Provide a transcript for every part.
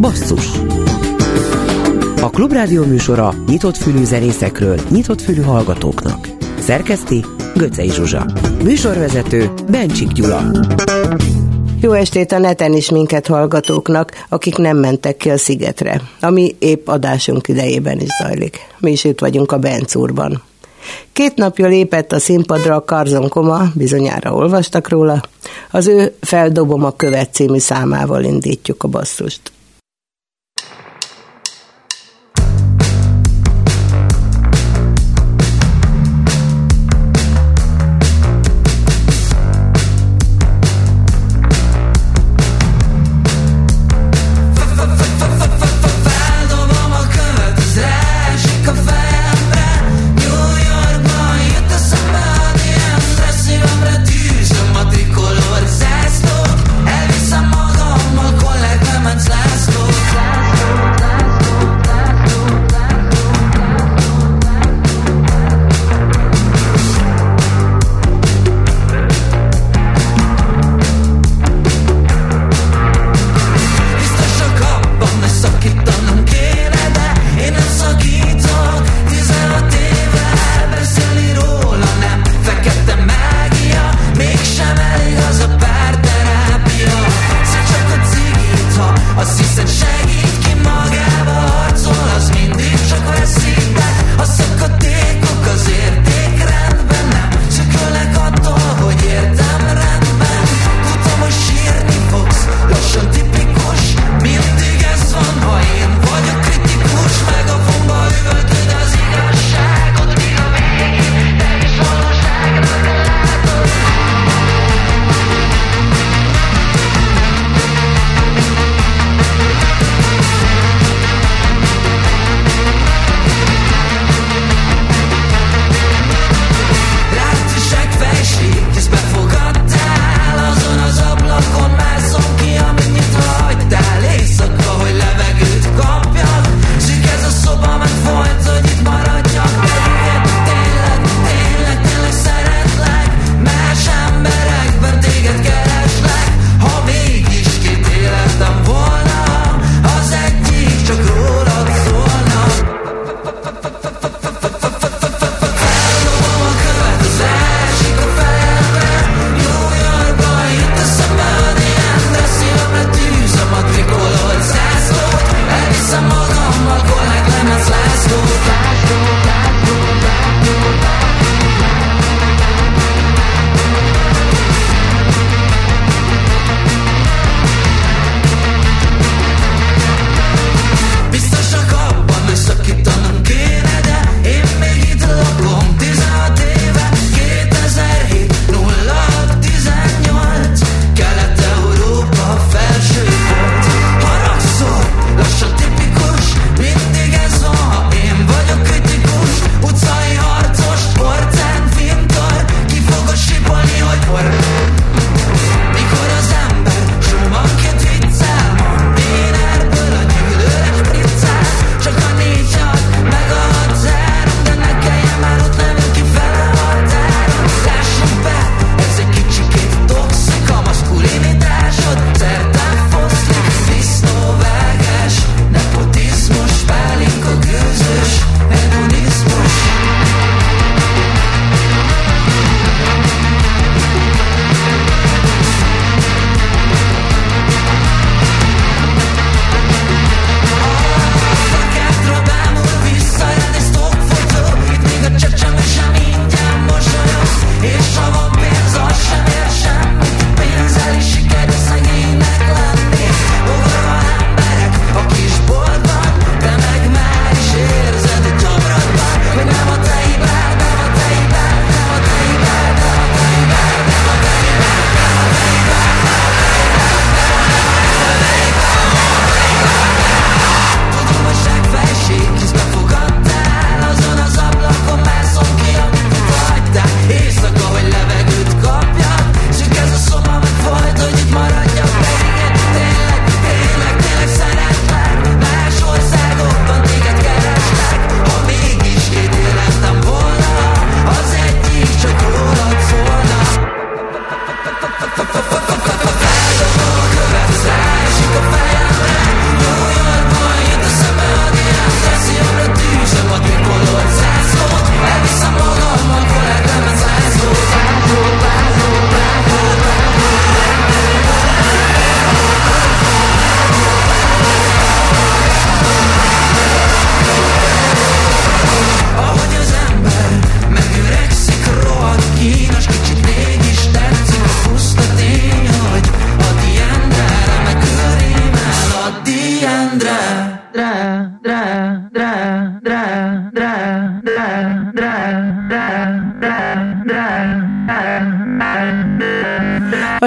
Basszus A Klubrádió műsora nyitott fülű zenészekről, nyitott fülű hallgatóknak. Szerkeszti Göcej Zsuzsa. Műsorvezető Bencsik Gyula. Jó estét a neten is minket hallgatóknak, akik nem mentek ki a szigetre, ami épp adásunk idejében is zajlik. Mi is itt vagyunk a Bencúrban. Két napja lépett a színpadra a Karzon Koma, bizonyára olvastak róla. Az ő Feldobom a követ című számával indítjuk a basszust.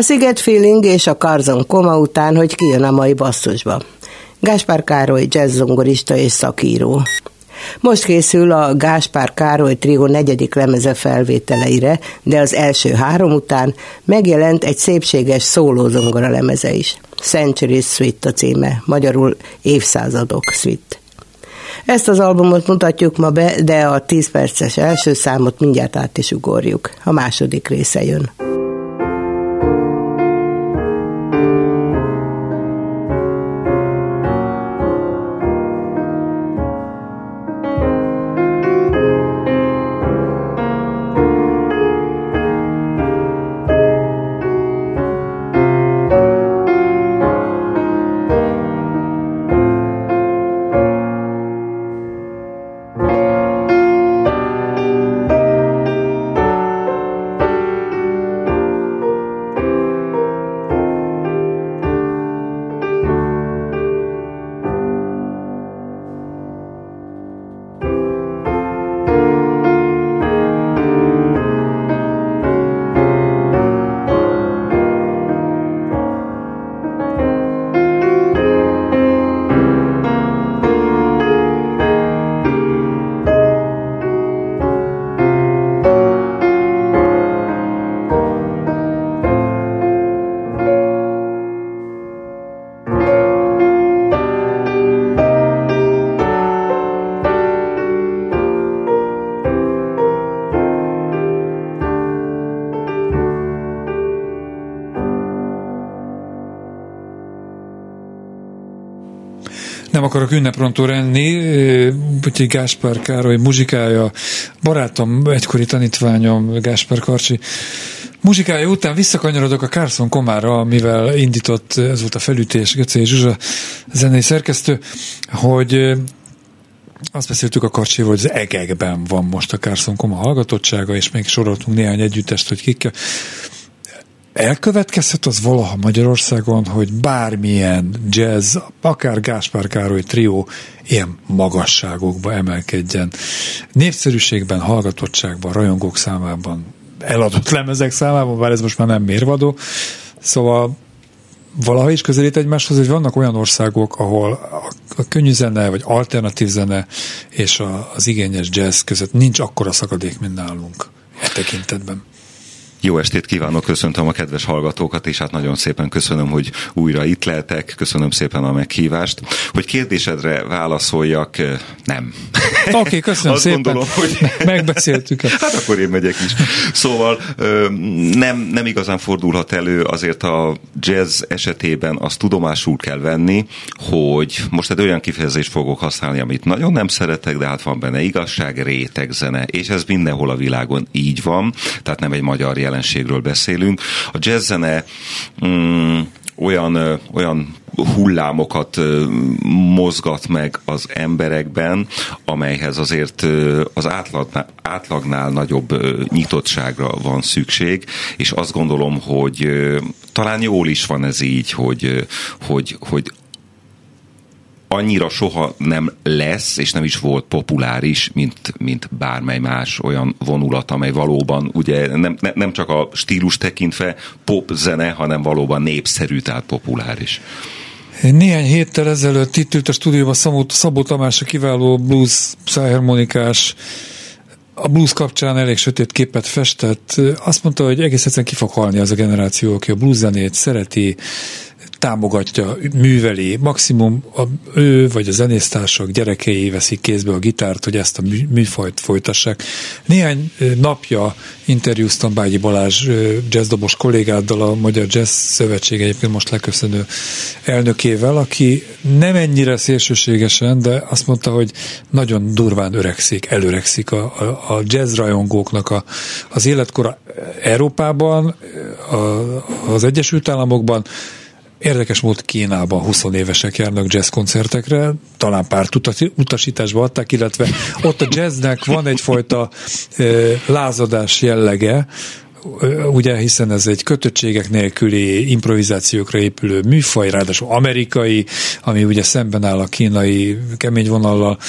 Sziget Feeling és a Karzon koma után, hogy kijön a mai basszusba. Gáspár Károly jazzzongorista és szakíró. Most készül a Gáspár Károly trió negyedik lemeze felvételeire, de az első három után megjelent egy szépséges szólózongora lemeze is. Century Suite a címe, magyarul évszázadok suite. Ezt az albumot mutatjuk ma be, de a 10 perces első számot mindjárt át is ugorjuk. A második része jön. Ünneprontó lenni, úgyhogy Gáspár Károly muzsikája, barátom, egykori tanítványom, Gáspár Karcsi, muzsikája után visszakanyarodok a Carson komára, mivel indított, ez volt a felütés, Göcé Zsuzsa zenei szerkesztő, hogy azt beszéltük a Karcsival, hogy az egekben van most a Carson Koma hallgatottsága, és még soroltunk néhány együttest, hogy kik elkövetkezhet az valaha Magyarországon, hogy bármilyen jazz, akár Gáspár Károly trió ilyen magasságokba emelkedjen. Népszerűségben, hallgatottságban, rajongók számában, eladott lemezek számában, bár ez most már nem mérvadó. Szóval valaha is közelít egymáshoz, hogy vannak olyan országok, ahol a, könnyű zene, vagy alternatív zene és az igényes jazz között nincs akkora szakadék, mint nálunk e tekintetben. Jó estét kívánok, köszöntöm a kedves hallgatókat, és hát nagyon szépen köszönöm, hogy újra itt lehetek, köszönöm szépen a meghívást. Hogy kérdésedre válaszoljak, nem. Oké, okay, köszönöm Azt szépen. Gondolom, hogy... Megbeszéltük. hát akkor én megyek is. Szóval nem, nem igazán fordulhat elő, azért a jazz esetében azt tudomásul kell venni, hogy most egy olyan kifejezést fogok használni, amit nagyon nem szeretek, de hát van benne igazság, réteg zene, és ez mindenhol a világon így van, tehát nem egy magyar jelen jelenségről beszélünk. A jazzzene mm, olyan, olyan hullámokat mozgat meg az emberekben, amelyhez azért az átlagnál, átlagnál nagyobb nyitottságra van szükség, és azt gondolom, hogy talán jól is van ez így, hogy, hogy, hogy annyira soha nem lesz, és nem is volt populáris, mint, mint bármely más olyan vonulat, amely valóban ugye nem, ne, nem csak a stílus tekintve pop zene, hanem valóban népszerű, tehát populáris. Néhány héttel ezelőtt itt ült a stúdióban Szabó, Szabó Tamás, a kiváló blues szájharmonikás, a blues kapcsán elég sötét képet festett. Azt mondta, hogy egész egyszerűen ki fog halni az a generáció, aki a blues zenét szereti, támogatja, műveli, maximum a, ő vagy a zenésztársak gyerekei veszik kézbe a gitárt, hogy ezt a műfajt folytassák. Néhány napja interjúztam Bágyi Balázs jazzdobos kollégáddal, a Magyar Jazz Szövetség egyébként most leköszönő elnökével, aki nem ennyire szélsőségesen, de azt mondta, hogy nagyon durván öregszik, előregszik a, a, a jazz rajongóknak a, az életkora Európában, a, az Egyesült Államokban, Érdekes volt Kínában 20 évesek járnak jazz koncertekre, talán pár utasításba adták, illetve ott a jazznek van egyfajta lázadás jellege, ugye hiszen ez egy kötöttségek nélküli improvizációkra épülő műfaj, ráadásul amerikai, ami ugye szemben áll a kínai kemény vonallal,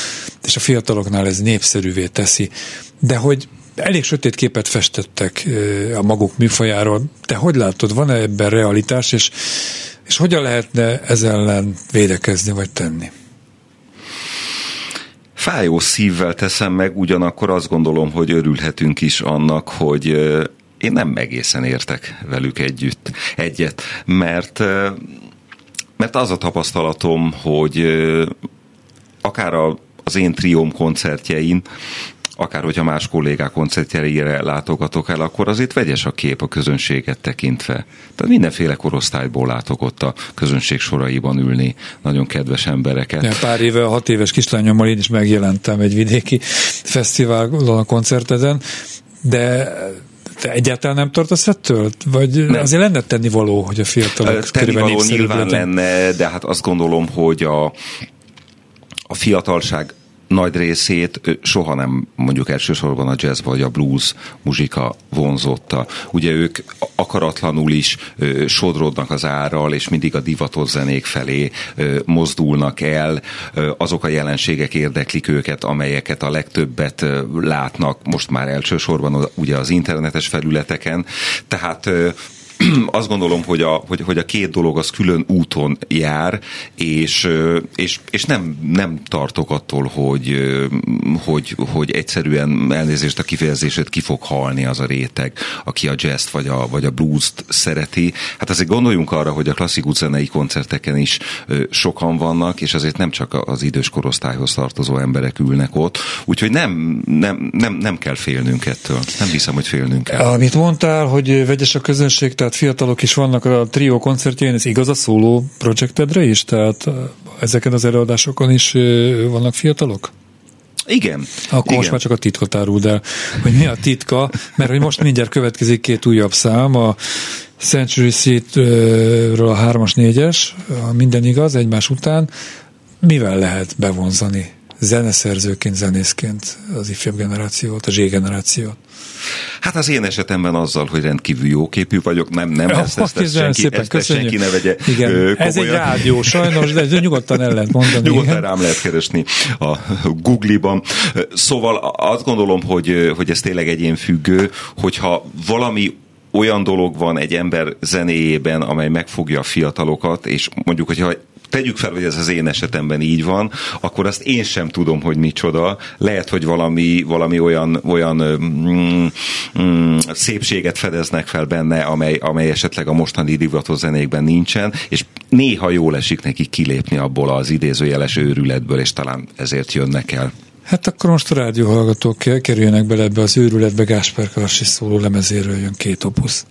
és a fiataloknál ez népszerűvé teszi. De hogy elég sötét képet festettek a maguk műfajáról. Te hogy látod, van-e ebben realitás, és, és hogyan lehetne ez ellen védekezni vagy tenni? Fájó szívvel teszem meg, ugyanakkor azt gondolom, hogy örülhetünk is annak, hogy én nem egészen értek velük együtt, egyet, mert, mert az a tapasztalatom, hogy akár a, az én trióm koncertjein, akár hogyha más kollégák koncertjeire látogatok el, akkor azért vegyes a kép a közönséget tekintve. Tehát mindenféle korosztályból látok ott a közönség soraiban ülni nagyon kedves embereket. Ja, pár éve, hat éves kislányommal én is megjelentem egy vidéki fesztiválon a koncerteden, de te egyáltalán nem tartasz ettől? Vagy nem. azért lenne tenni való, hogy a fiatalok tenni való nyilván lenne, de hát azt gondolom, hogy a, a fiatalság nagy részét soha nem mondjuk elsősorban a jazz vagy a blues muzsika vonzotta. Ugye ők akaratlanul is sodródnak az árral, és mindig a divatos zenék felé mozdulnak el. Azok a jelenségek érdeklik őket, amelyeket a legtöbbet látnak most már elsősorban ugye az internetes felületeken. Tehát azt gondolom, hogy a, hogy, hogy a két dolog az külön úton jár, és, és, és nem, nem tartok attól, hogy, hogy, hogy egyszerűen elnézést a kifejezését ki fog halni az a réteg, aki a jazz vagy a, vagy a blues-t szereti. Hát azért gondoljunk arra, hogy a klasszikus zenei koncerteken is sokan vannak, és azért nem csak az idős korosztályhoz tartozó emberek ülnek ott, úgyhogy nem, nem, nem, nem kell félnünk ettől. Nem hiszem, hogy félnünk kell. Amit mondtál, hogy vegyes a közönség, tehát fiatalok is vannak a trió koncertjén, ez igaz a szóló projektedre is? Tehát ezeken az előadásokon is vannak fiatalok? Igen. Akkor igen. most már csak a titkot áruld el, hogy mi a titka, mert hogy most mindjárt következik két újabb szám, a Century Seat-ről a 3-as, 4-es, minden igaz, egymás után. Mivel lehet bevonzani zeneszerzőként, zenészként az ifjabb generációt, a Z generációt? Hát az én esetemben azzal, hogy rendkívül jóképű vagyok, nem, nem, oh, ezt, ezt, ezt, senki, szépen, ezt, ezt senki ne vegye igen. Ö, Ez egy rádió, sajnos, de nyugodtan el lehet mondani. Nyugodtan igen. rám lehet keresni a Google-ban. Szóval azt gondolom, hogy, hogy ez tényleg egyénfüggő, hogyha valami olyan dolog van egy ember zenéjében, amely megfogja a fiatalokat, és mondjuk, hogyha tegyük fel, hogy ez az én esetemben így van, akkor azt én sem tudom, hogy micsoda. Lehet, hogy valami, valami olyan, olyan mm, mm, szépséget fedeznek fel benne, amely, amely esetleg a mostani divatos zenékben nincsen, és néha jól esik neki kilépni abból az idézőjeles őrületből, és talán ezért jönnek el. Hát akkor most a rádió hallgatók kerüljenek bele ebbe az őrületbe, Gásper Karsi szóló lemezéről jön két opusz.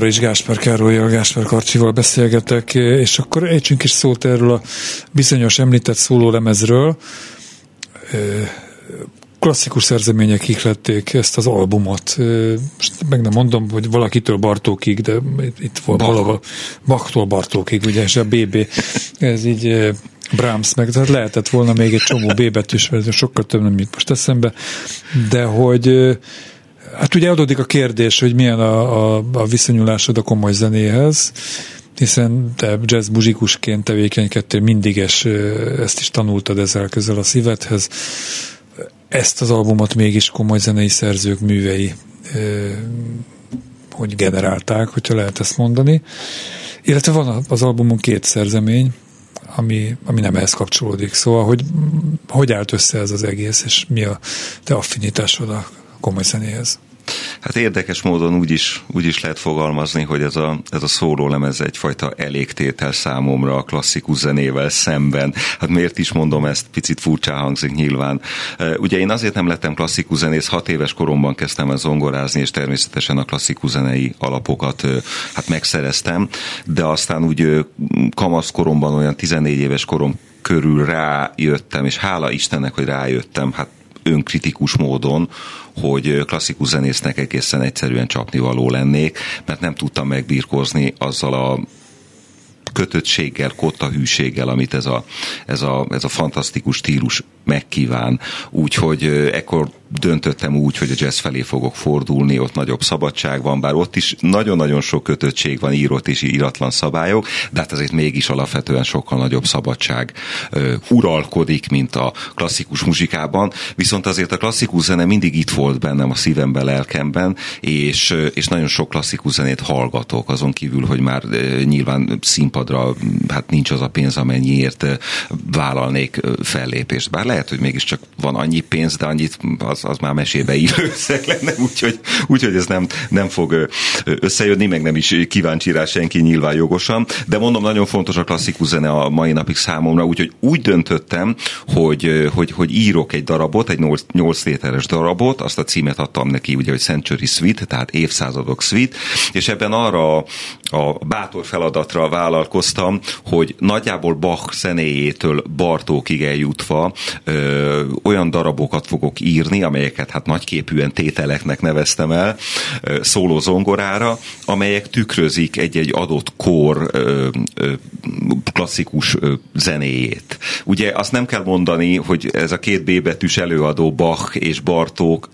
Továbbra is Gáspár Károlyjal, Gáspár Karcsival beszélgetek, és akkor ejtsünk is szót erről a bizonyos említett szólólemezről. Klasszikus szerzemények ihlették ezt az albumot. Most meg nem mondom, hogy valakitől Bartókig, de itt volt valahol Bachtól Bartókig, ugye, és a BB, ez így Brahms, meg tehát lehetett volna még egy csomó B betűs, sokkal több nem jut most eszembe, de hogy Hát ugye adódik a kérdés, hogy milyen a, a, a viszonyulásod a komoly zenéhez, hiszen te jazz muzsikusként tevékenykedtél mindig, és ezt is tanultad ezzel közel a szívedhez. Ezt az albumot mégis komoly zenei szerzők művei hogy generálták, hogyha lehet ezt mondani. Illetve van az albumon két szerzemény, ami, ami nem ehhez kapcsolódik. Szóval, hogy hogy állt össze ez az egész, és mi a te affinitásod a komoly zenéhez? Hát érdekes módon úgy is, úgy is lehet fogalmazni, hogy ez a, ez a szórólemez egyfajta elégtétel számomra a klasszikus zenével szemben. Hát miért is mondom ezt, picit furcsá hangzik nyilván. Ugye én azért nem lettem klasszikus zenész, hat éves koromban kezdtem el zongorázni, és természetesen a klasszikus zenei alapokat hát megszereztem, de aztán úgy kamaszkoromban, olyan 14 éves korom körül rájöttem, és hála Istennek, hogy rájöttem, hát önkritikus módon, hogy klasszikus zenésznek egészen egyszerűen csapnivaló lennék, mert nem tudtam megbírkozni azzal a kötöttséggel, kotta hűséggel, amit ez a, ez a, ez a fantasztikus stílus megkíván. Úgyhogy ekkor döntöttem úgy, hogy a jazz felé fogok fordulni, ott nagyobb szabadság van, bár ott is nagyon-nagyon sok kötöttség van, írott és íratlan szabályok, de hát azért mégis alapvetően sokkal nagyobb szabadság ö, uralkodik, mint a klasszikus muzsikában, viszont azért a klasszikus zene mindig itt volt bennem a szívemben, lelkemben, és, és nagyon sok klasszikus zenét hallgatok, azon kívül, hogy már ö, nyilván színpadra hát nincs az a pénz, amennyiért vállalnék fellépést. Bár lehet, hogy mégiscsak van annyi pénz, de annyit az az, az már mesébe ír összeg lenne, úgyhogy, úgyhogy ez nem, nem fog összejönni, meg nem is kíváncsi rá senki nyilván jogosan, de mondom, nagyon fontos a klasszikus zene a mai napig számomra, úgyhogy úgy döntöttem, hogy, hogy, hogy írok egy darabot, egy 8, 8 tételes darabot, azt a címet adtam neki, ugye, hogy Century Suite, tehát évszázadok suite, és ebben arra a bátor feladatra vállalkoztam, hogy nagyjából Bach zenéjétől Bartókig eljutva ö, olyan darabokat fogok írni, amelyeket hát nagyképűen tételeknek neveztem el, szóló zongorára, amelyek tükrözik egy-egy adott kor klasszikus zenéjét. Ugye azt nem kell mondani, hogy ez a két B betűs előadó Bach és Bartók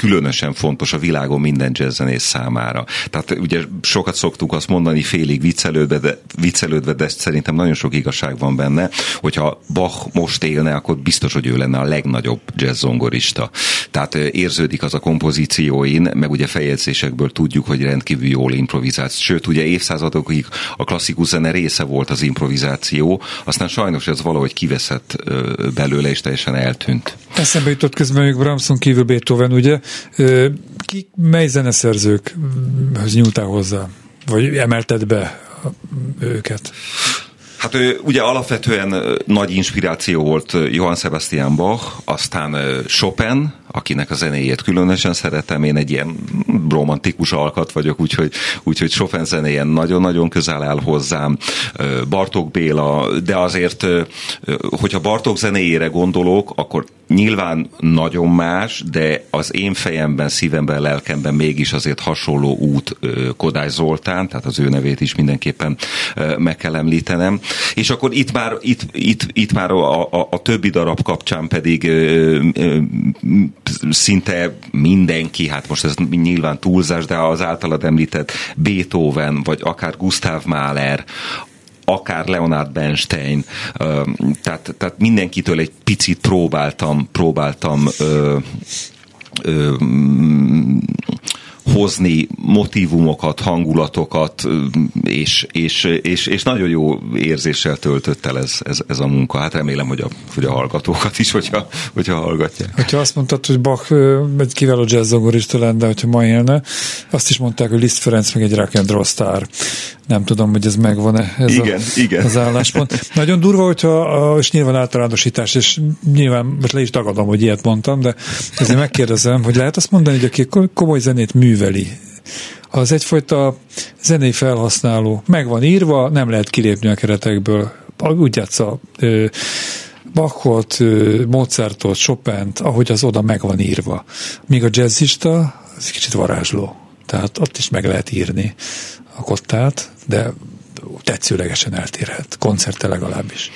különösen fontos a világon minden jazzzenész számára. Tehát ugye sokat szoktuk azt mondani félig viccelődve, de, viccelődve, de szerintem nagyon sok igazság van benne, hogyha Bach most élne, akkor biztos, hogy ő lenne a legnagyobb jazzzongorista. Tehát érződik az a kompozícióin, meg ugye feljegyzésekből tudjuk, hogy rendkívül jól improvizált. Sőt, ugye évszázadokig a klasszikus zene része volt az improvizáció, aztán sajnos ez valahogy kiveszett belőle, és teljesen eltűnt. Eszembe jutott közben még Bramson kívül Beethoven, ugye? Ki, mely zeneszerzőkhöz nyúltál hozzá? Vagy emelted be őket? Hát ugye alapvetően nagy inspiráció volt Johann Sebastian Bach, aztán Chopin, akinek a zenéjét különösen szeretem. Én egy ilyen romantikus alkat vagyok, úgyhogy, úgyhogy Chopin zenéjen nagyon-nagyon közel áll hozzám. Bartók Béla, de azért, hogyha Bartók zenéjére gondolok, akkor nyilván nagyon más, de az én fejemben, szívemben, lelkemben mégis azért hasonló út Kodály Zoltán, tehát az ő nevét is mindenképpen meg kell említenem. És akkor itt már, itt, itt, itt már a, a, a többi darab kapcsán pedig szinte mindenki, hát most ez nyilván túlzás, de az általad említett Beethoven, vagy akár Gustav Mahler, akár Leonard Bernstein, tehát, tehát mindenkitől egy picit próbáltam, próbáltam ö, ö, hozni motivumokat, hangulatokat, és, és, és, és nagyon jó érzéssel töltött el ez, ez, ez a munka. Hát remélem, hogy a, hogy a hallgatókat is, hogyha, hogyha hallgatják. Hogyha azt mondtad, hogy Bach egy kiváló jazzzongorista lenne, hogyha ma élne, azt is mondták, hogy Liszt Ferenc meg egy rock and roll sztár. Nem tudom, hogy ez megvan-e ez igen, a, igen. az álláspont. Nagyon durva, hogyha, és nyilván általánosítás, és nyilván most le is tagadom, hogy ilyet mondtam, de ezért megkérdezem, hogy lehet azt mondani, hogy aki komoly zenét műveli, az egyfajta zenei felhasználó. Meg van írva, nem lehet kilépni a keretekből. Úgy játsza Bachot, Mozartot, Chopin-t, ahogy az oda meg van írva. Míg a jazzista, az kicsit varázsló. Tehát ott is meg lehet írni a kottát, de tetszőlegesen eltérhet, koncerte legalábbis.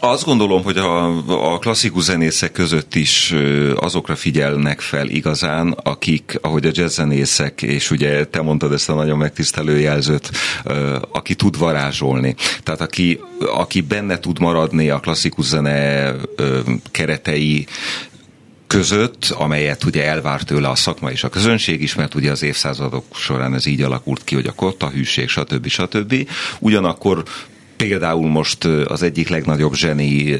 Azt gondolom, hogy a, a klasszikus zenészek között is azokra figyelnek fel igazán, akik, ahogy a jazzzenészek, és ugye te mondtad ezt a nagyon megtisztelő jelzőt, aki tud varázsolni. Tehát aki, aki benne tud maradni a klasszikus zene keretei között, amelyet ugye elvárt tőle a szakma és a közönség is, mert ugye az évszázadok során ez így alakult ki, hogy a kotta, hűség, stb. stb. Ugyanakkor például most az egyik legnagyobb zseni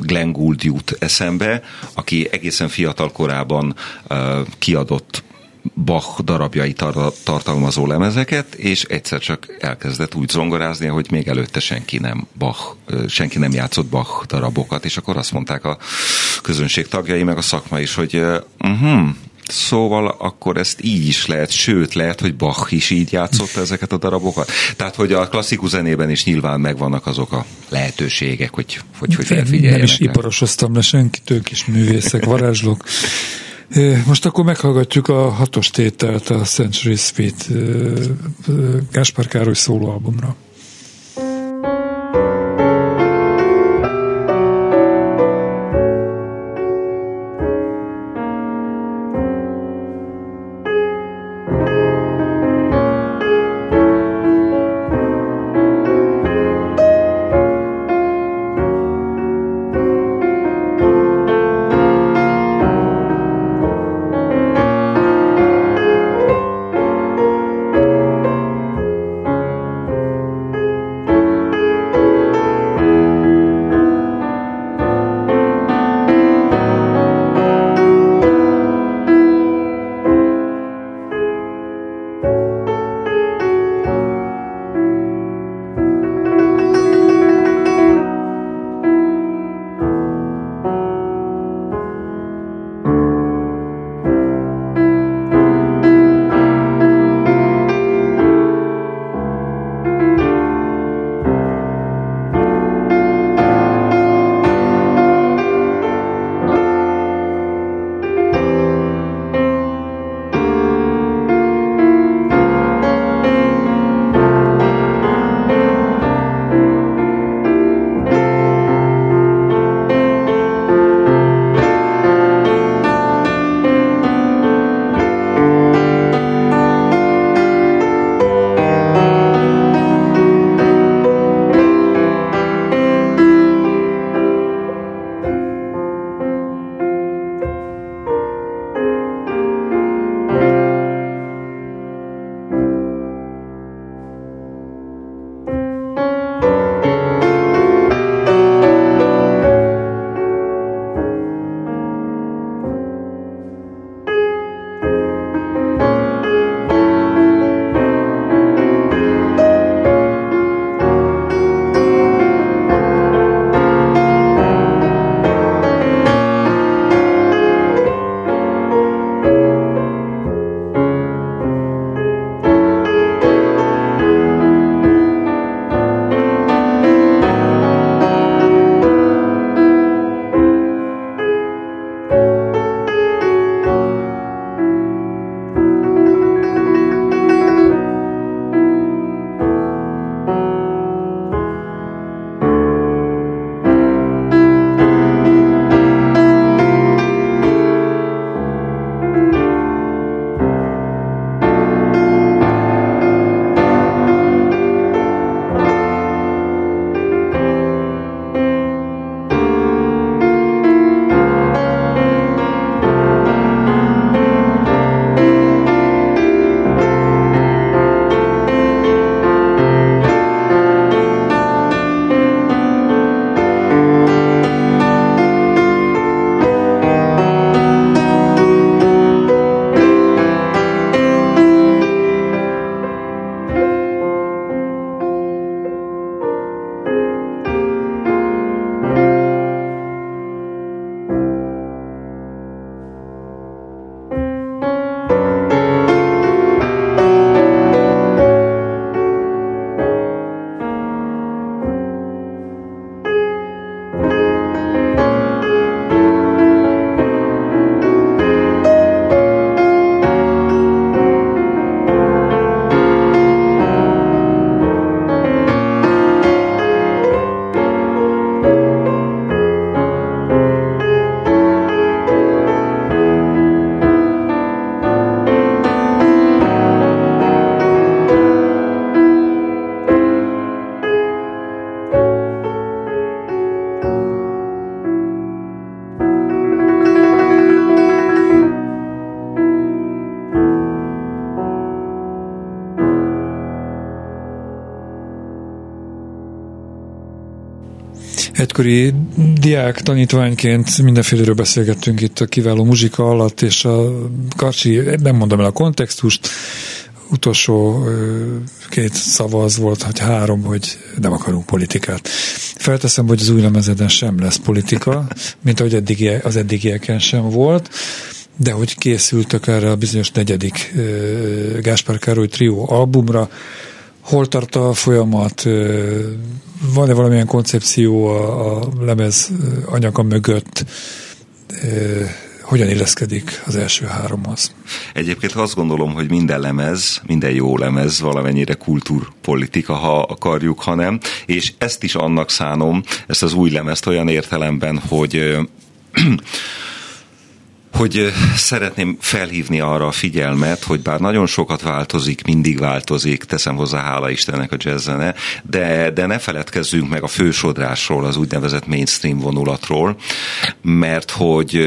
Glenn Gould jut eszembe, aki egészen fiatal korában kiadott Bach darabjai tar- tartalmazó lemezeket, és egyszer csak elkezdett úgy zongorázni, hogy még előtte senki nem Bach, senki nem játszott Bach darabokat, és akkor azt mondták a közönség tagjai, meg a szakma is, hogy uh-huh, Szóval akkor ezt így is lehet, sőt lehet, hogy Bach is így játszott ezeket a darabokat. Tehát, hogy a klasszikus zenében is nyilván megvannak azok a lehetőségek, hogy, hogy, hogy felfigyeljenek. Nem is iparosoztam le senkit, ők is művészek, varázslók. Most akkor meghallgatjuk a hatos tételt a Century Suite Gáspár Károly szólóalbumra. Egykori diák tanítványként mindenféleről beszélgettünk itt a kiváló muzsika alatt, és a Kacsi, nem mondom el a kontextust, utolsó két szava az volt, hogy három, hogy nem akarunk politikát. Felteszem, hogy az új lemezeden sem lesz politika, mint ahogy eddigi, az eddigieken sem volt, de hogy készültek erre a bizonyos negyedik Gáspár Károly trió albumra, hol tart a folyamat, van-e valamilyen koncepció a, a lemez anyaga mögött, hogyan illeszkedik az első háromhoz? Egyébként azt gondolom, hogy minden lemez, minden jó lemez valamennyire kultúrpolitika, ha akarjuk, ha nem, és ezt is annak szánom, ezt az új lemezt olyan értelemben, hogy hogy szeretném felhívni arra a figyelmet, hogy bár nagyon sokat változik, mindig változik, teszem hozzá, hála Istennek a jazzzene, de, de ne feledkezzünk meg a fősodrásról, az úgynevezett mainstream vonulatról, mert hogy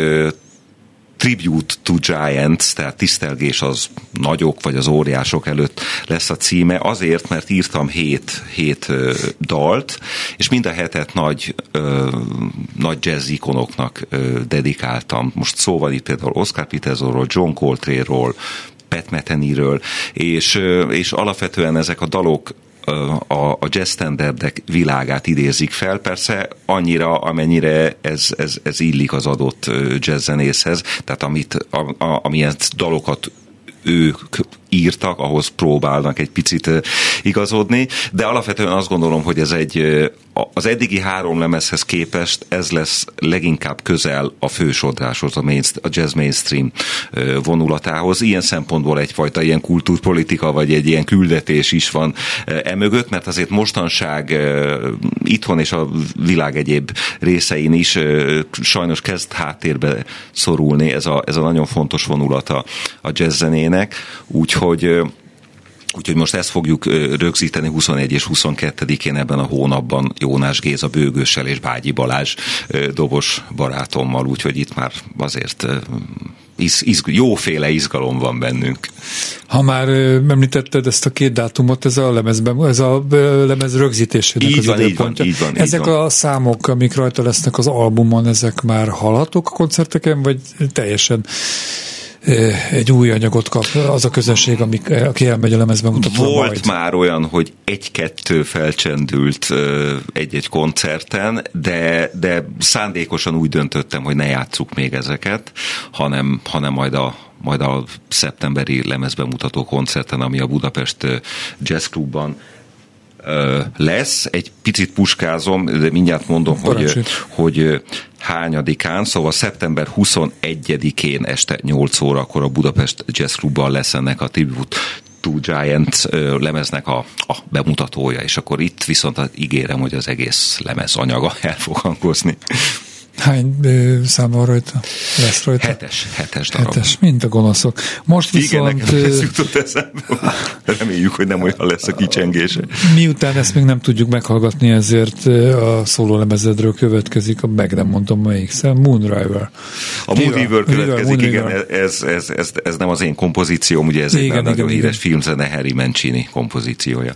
Tribute to Giants, tehát tisztelgés az nagyok vagy az óriások előtt lesz a címe, azért, mert írtam hét, hét dalt, és mind a hetet nagy, ö, nagy jazz ikonoknak ö, dedikáltam. Most szó van itt például Oscar Petersonról, John Coltrane-ról, Pat Metheny-ről, és, és alapvetően ezek a dalok a, a jazz standardek világát idézik fel, persze annyira, amennyire ez, ez, ez illik az adott jazzzenészhez, tehát amit, a, a, amilyen dalokat ők írtak, ahhoz próbálnak egy picit igazodni, de alapvetően azt gondolom, hogy ez egy az eddigi három lemezhez képest ez lesz leginkább közel a fősodráshoz, a, a jazz mainstream vonulatához. Ilyen szempontból egyfajta ilyen kultúrpolitika, vagy egy ilyen küldetés is van emögött, mert azért mostanság itthon és a világ egyéb részein is sajnos kezd háttérbe szorulni ez a, ez a nagyon fontos vonulata a jazz zenének, úgyhogy Úgyhogy most ezt fogjuk rögzíteni 21 és 22-én ebben a hónapban Jónás Géza Bőgőssel és Bágyi Balázs dobos barátommal, úgyhogy itt már azért iz, iz, jóféle izgalom van bennünk. Ha már említetted ezt a két dátumot, ez a lemezben, ez a lemez rögzítésének így az van, így van, így van, Ezek így van. a számok, amik rajta lesznek az albumon, ezek már hallhatók a koncerteken, vagy teljesen egy új anyagot kap az a közönség, amik, aki elmegy a lemezbe mutatva Volt majd. már olyan, hogy egy-kettő felcsendült egy-egy koncerten, de, de szándékosan úgy döntöttem, hogy ne játsszuk még ezeket, hanem, hanem majd a, majd a szeptemberi lemezbemutató koncerten, ami a Budapest Jazz Clubban lesz. Egy picit puskázom, de mindjárt mondom, hogy, hogy hányadikán, szóval szeptember 21-én este 8 órakor a Budapest Jazz Clubban lesz ennek a Tribute Two Giants lemeznek a, a bemutatója, és akkor itt viszont ígérem, hogy az egész lemez anyaga el fog hangozni. Hány ö, szám van rajta? Lesz rajta? Hetes, hetes darab. Hetes, mint a gonoszok. Most viszont... Igen, nekem ez jutott eszembe. Reméljük, hogy nem olyan lesz a kicsengése. Miután ezt még nem tudjuk meghallgatni, ezért a szólólemezedről következik, a meg nem mondom melyik szem, Moonriver. A Moon River következik, Moon igen. Ez, ez, ez, ez, nem az én kompozícióm, ugye ez igen, egy igen, nagyon igen, híres igen. filmzene Harry Mancini kompozíciója.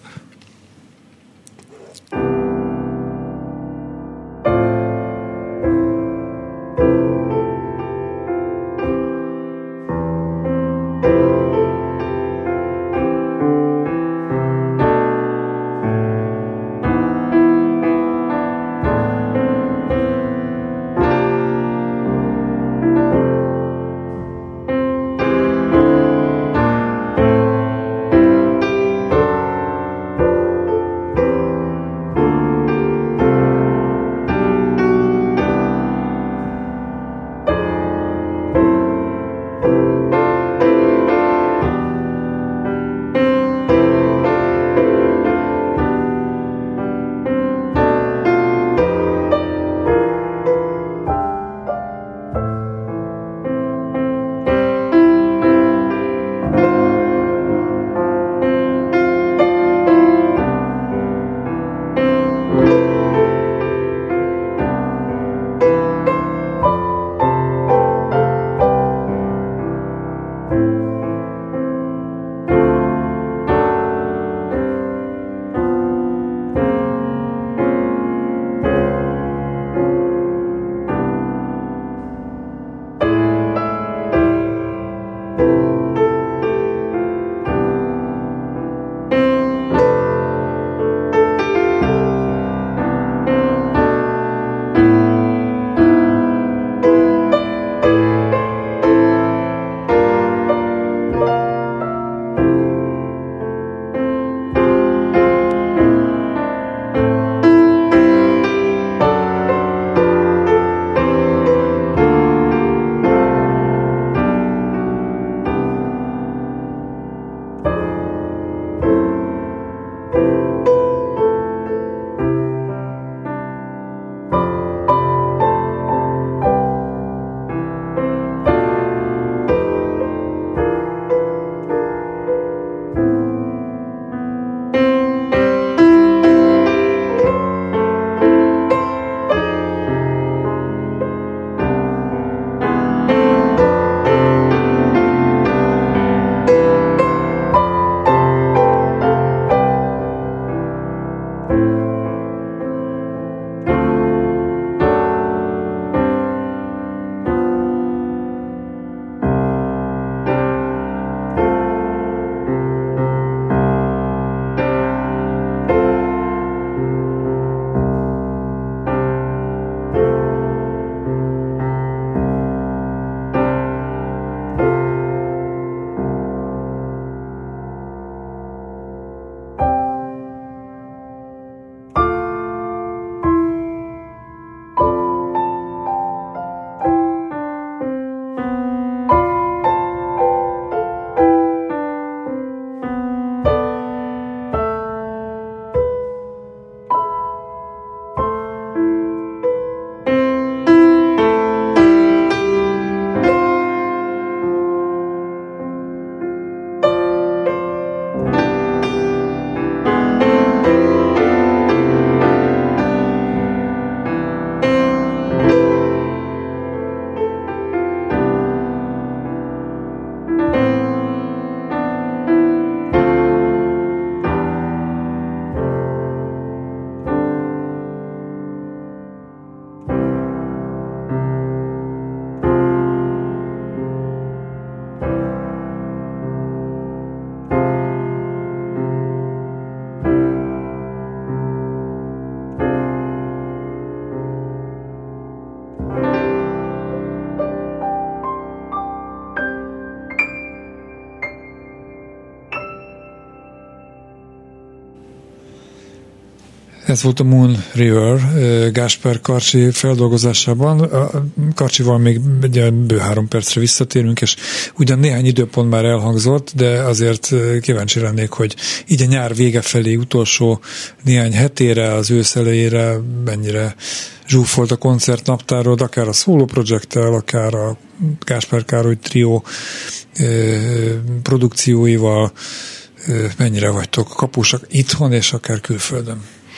Ez volt a Moon River Gásper Karcsi feldolgozásában. Karcsival még egy bő három percre visszatérünk, és ugyan néhány időpont már elhangzott, de azért kíváncsi lennék, hogy így a nyár vége felé utolsó néhány hetére, az ősz elejére mennyire zsúfolt a koncertnaptárod, akár a Solo projekttel, akár a Gásper Károly trió produkcióival, mennyire vagytok kapusak itthon és akár külföldön?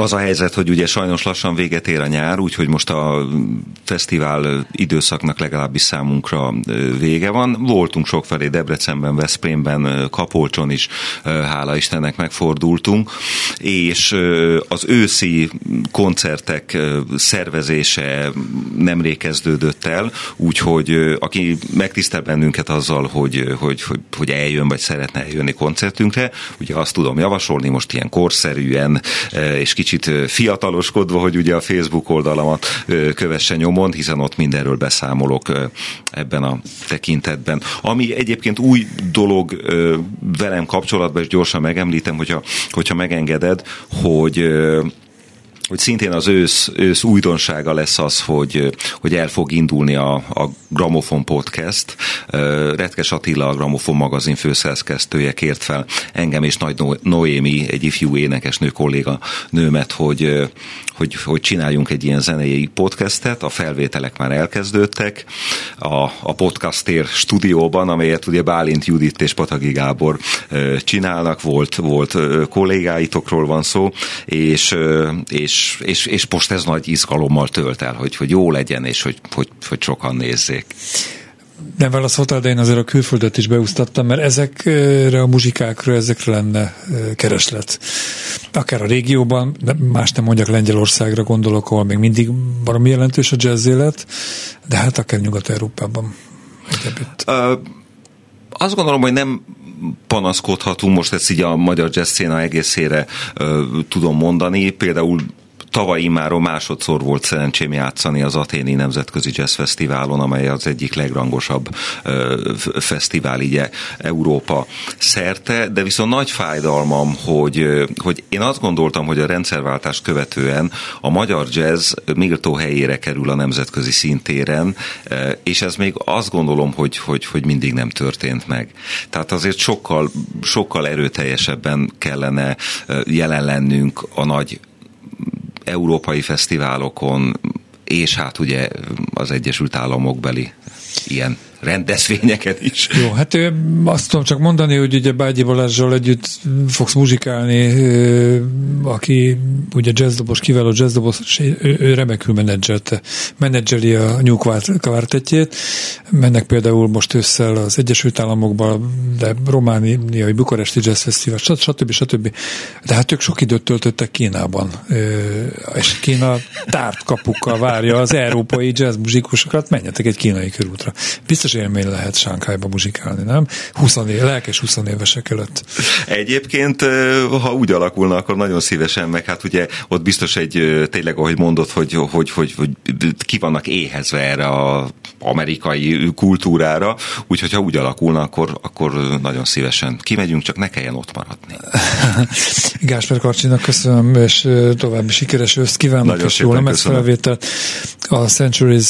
Az a helyzet, hogy ugye sajnos lassan véget ér a nyár, úgyhogy most a fesztivál időszaknak legalábbis számunkra vége van. Voltunk sokfelé Debrecenben, Veszprémben, Kapolcson is, hála Istennek megfordultunk, és az őszi koncertek szervezése nemrég kezdődött el, úgyhogy aki megtisztel bennünket azzal, hogy, hogy, hogy, hogy eljön, vagy szeretne eljönni koncertünkre, ugye azt tudom javasolni most ilyen korszerűen, és kicsit kicsit fiataloskodva, hogy ugye a Facebook oldalamat kövesse nyomon, hiszen ott mindenről beszámolok ebben a tekintetben. Ami egyébként új dolog velem kapcsolatban, és gyorsan megemlítem, hogyha, hogyha megengeded, hogy hogy szintén az ősz, ősz újdonsága lesz az, hogy, hogy el fog indulni a, a Gramofon Podcast. Retkes Attila, a Gramofon magazin főszerzkesztője kért fel engem és Nagy Noémi, egy ifjú énekesnő kolléga nőmet, hogy, hogy, hogy csináljunk egy ilyen zenei podcastet, a felvételek már elkezdődtek, a, a podcastér stúdióban, amelyet ugye Bálint Judit és Patagi Gábor csinálnak, volt, volt kollégáitokról van szó, és, és, és, és most ez nagy izgalommal tölt el, hogy, hogy jó legyen, és hogy, hogy, hogy sokan nézzék nem válaszoltál, de én azért a külföldet is beúsztattam, mert ezekre a muzsikákra, ezekre lenne kereslet. Akár a régióban, de más nem mondjak Lengyelországra gondolok, ahol még mindig valami jelentős a jazz élet, de hát akár Nyugat-Európában. Uh, azt gondolom, hogy nem panaszkodhatunk, most ezt így a magyar jazz széna egészére uh, tudom mondani. Például Tavaly már másodszor volt szerencsém játszani az Aténi Nemzetközi Jazz Fesztiválon, amely az egyik legrangosabb fesztivál ugye Európa szerte, de viszont nagy fájdalmam, hogy, hogy én azt gondoltam, hogy a rendszerváltást követően a magyar jazz méltó helyére kerül a nemzetközi szintéren, és ez még azt gondolom, hogy, hogy, hogy mindig nem történt meg. Tehát azért sokkal, sokkal erőteljesebben kellene jelen lennünk a nagy európai fesztiválokon, és hát ugye az Egyesült Államok beli ilyen rendezvényeket is. Jó, hát azt tudom csak mondani, hogy ugye Bágyi Balázsral együtt fogsz muzsikálni, aki ugye jazzdobos, kiváló jazzdobos, és ő, ő remekül menedzselte, menedzseli a New Quartetjét, mennek például most ősszel az Egyesült Államokba, de romániai Bukaresti Jazz Festival, stb. stb. De hát ők sok időt töltöttek Kínában, és Kína tárt kapukkal várja az európai jazz menjetek egy kínai körútra. Biztos biztos élmény lehet Sánkhájba muzsikálni, nem? 20 év, lelkes 20 évesek előtt. Egyébként, ha úgy alakulna, akkor nagyon szívesen, meg hát ugye ott biztos egy, tényleg ahogy mondod, hogy, hogy, hogy, hogy ki vannak éhezve erre a amerikai kultúrára, úgyhogy ha úgy alakulna, akkor, akkor nagyon szívesen kimegyünk, csak ne kelljen ott maradni. Gásper Karcsinak köszönöm, és további sikeres őszt kívánok, nagyon és jó lemez felvételt. A Centuries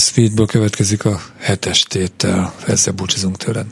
Suite-ből következik a hetes tétel. Ezzel búcsúzunk tőled.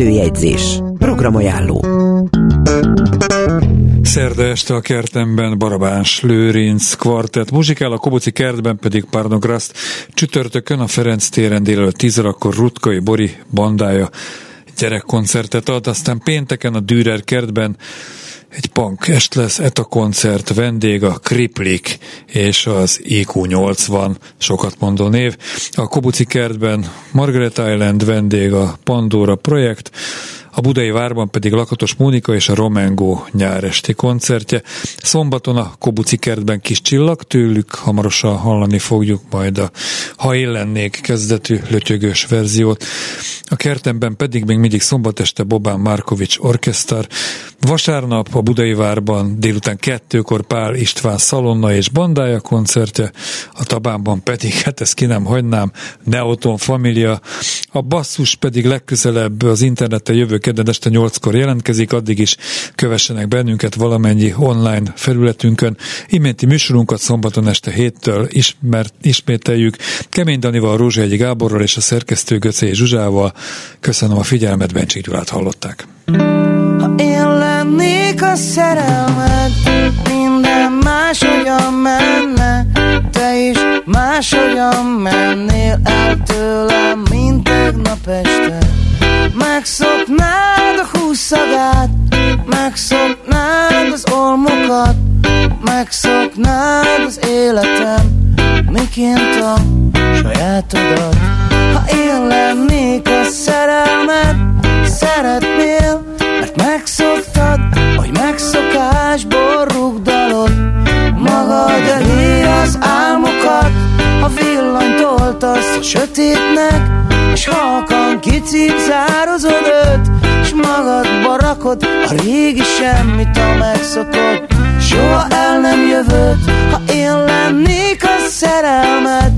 Előjegyzés. Programajánló. Szerda este a kertemben Barabás, Lőrinc, kvartett, muzsikál, a Koboci kertben pedig Parnograszt, csütörtökön a Ferenc téren délelőtt 10 akkor Rutkai Bori bandája gyerekkoncertet ad, aztán pénteken a Dürer kertben egy punk est lesz, ETA koncert, vendég a Kriplik és az IQ80, sokat mondó név. A Kobuci kertben Margaret Island vendég a Pandora projekt, a Budai Várban pedig Lakatos Mónika és a Romengo nyáresti koncertje. Szombaton a Kobuci kertben kis csillag, tőlük hamarosan hallani fogjuk majd a Ha én lennék kezdetű lötyögős verziót. A kertemben pedig még mindig szombat este Bobán Markovics orkesztár. Vasárnap a Budai Várban délután kettőkor Pál István Szalonna és bandája koncertje, a Tabánban pedig, hát ezt ki nem hagynám, Neoton Familia, a basszus pedig legközelebb az interneten jövő kedden este 8-kor jelentkezik, addig is kövessenek bennünket valamennyi online felületünkön. Iménti műsorunkat szombaton este héttől ismert, ismételjük. Kemény Danival, Rózsahegyi Gáborral és a szerkesztő Göcé Zsuzsával. Köszönöm a figyelmet, Bencsik Gyulát hallották. Ha én lennék a szerelmed, minden máshogyan menne, te is máshogyan mennél el tőlem, mint tegnap este. Megszoknád a húszagát, megszoknád az olmokat, megszoknád az életem, miként a sajátodat. Ha én lennék a szerelmed, szeretnél, mert megszoktad, sötétnek, és halkan kicipzározod őt, és magadba rakod a régi semmit, a megszokott, soha el nem jövőt, ha én lennék a szerelmed,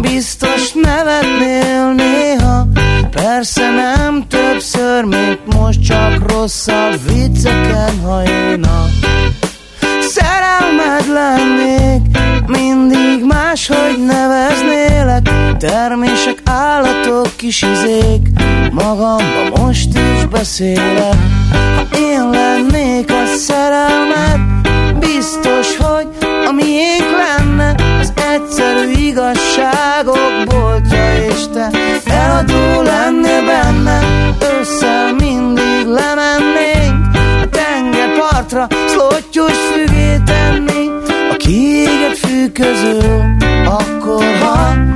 biztos nevetnél néha, persze nem többször, mint most csak rosszabb vicceken, ha én a szerelmed lennék, mindig máshogy neveznélek, termések, állatok, kis izék, magamba most is beszélek. Ha én lennék a szerelmed, biztos, hogy a miénk lenne az egyszerű igazságok boltja, és te eladó lennél benne, ősszel mindig lemennénk a tengerpartra, szlottyos fügét tenni, a kiégett fű közül, akkor ha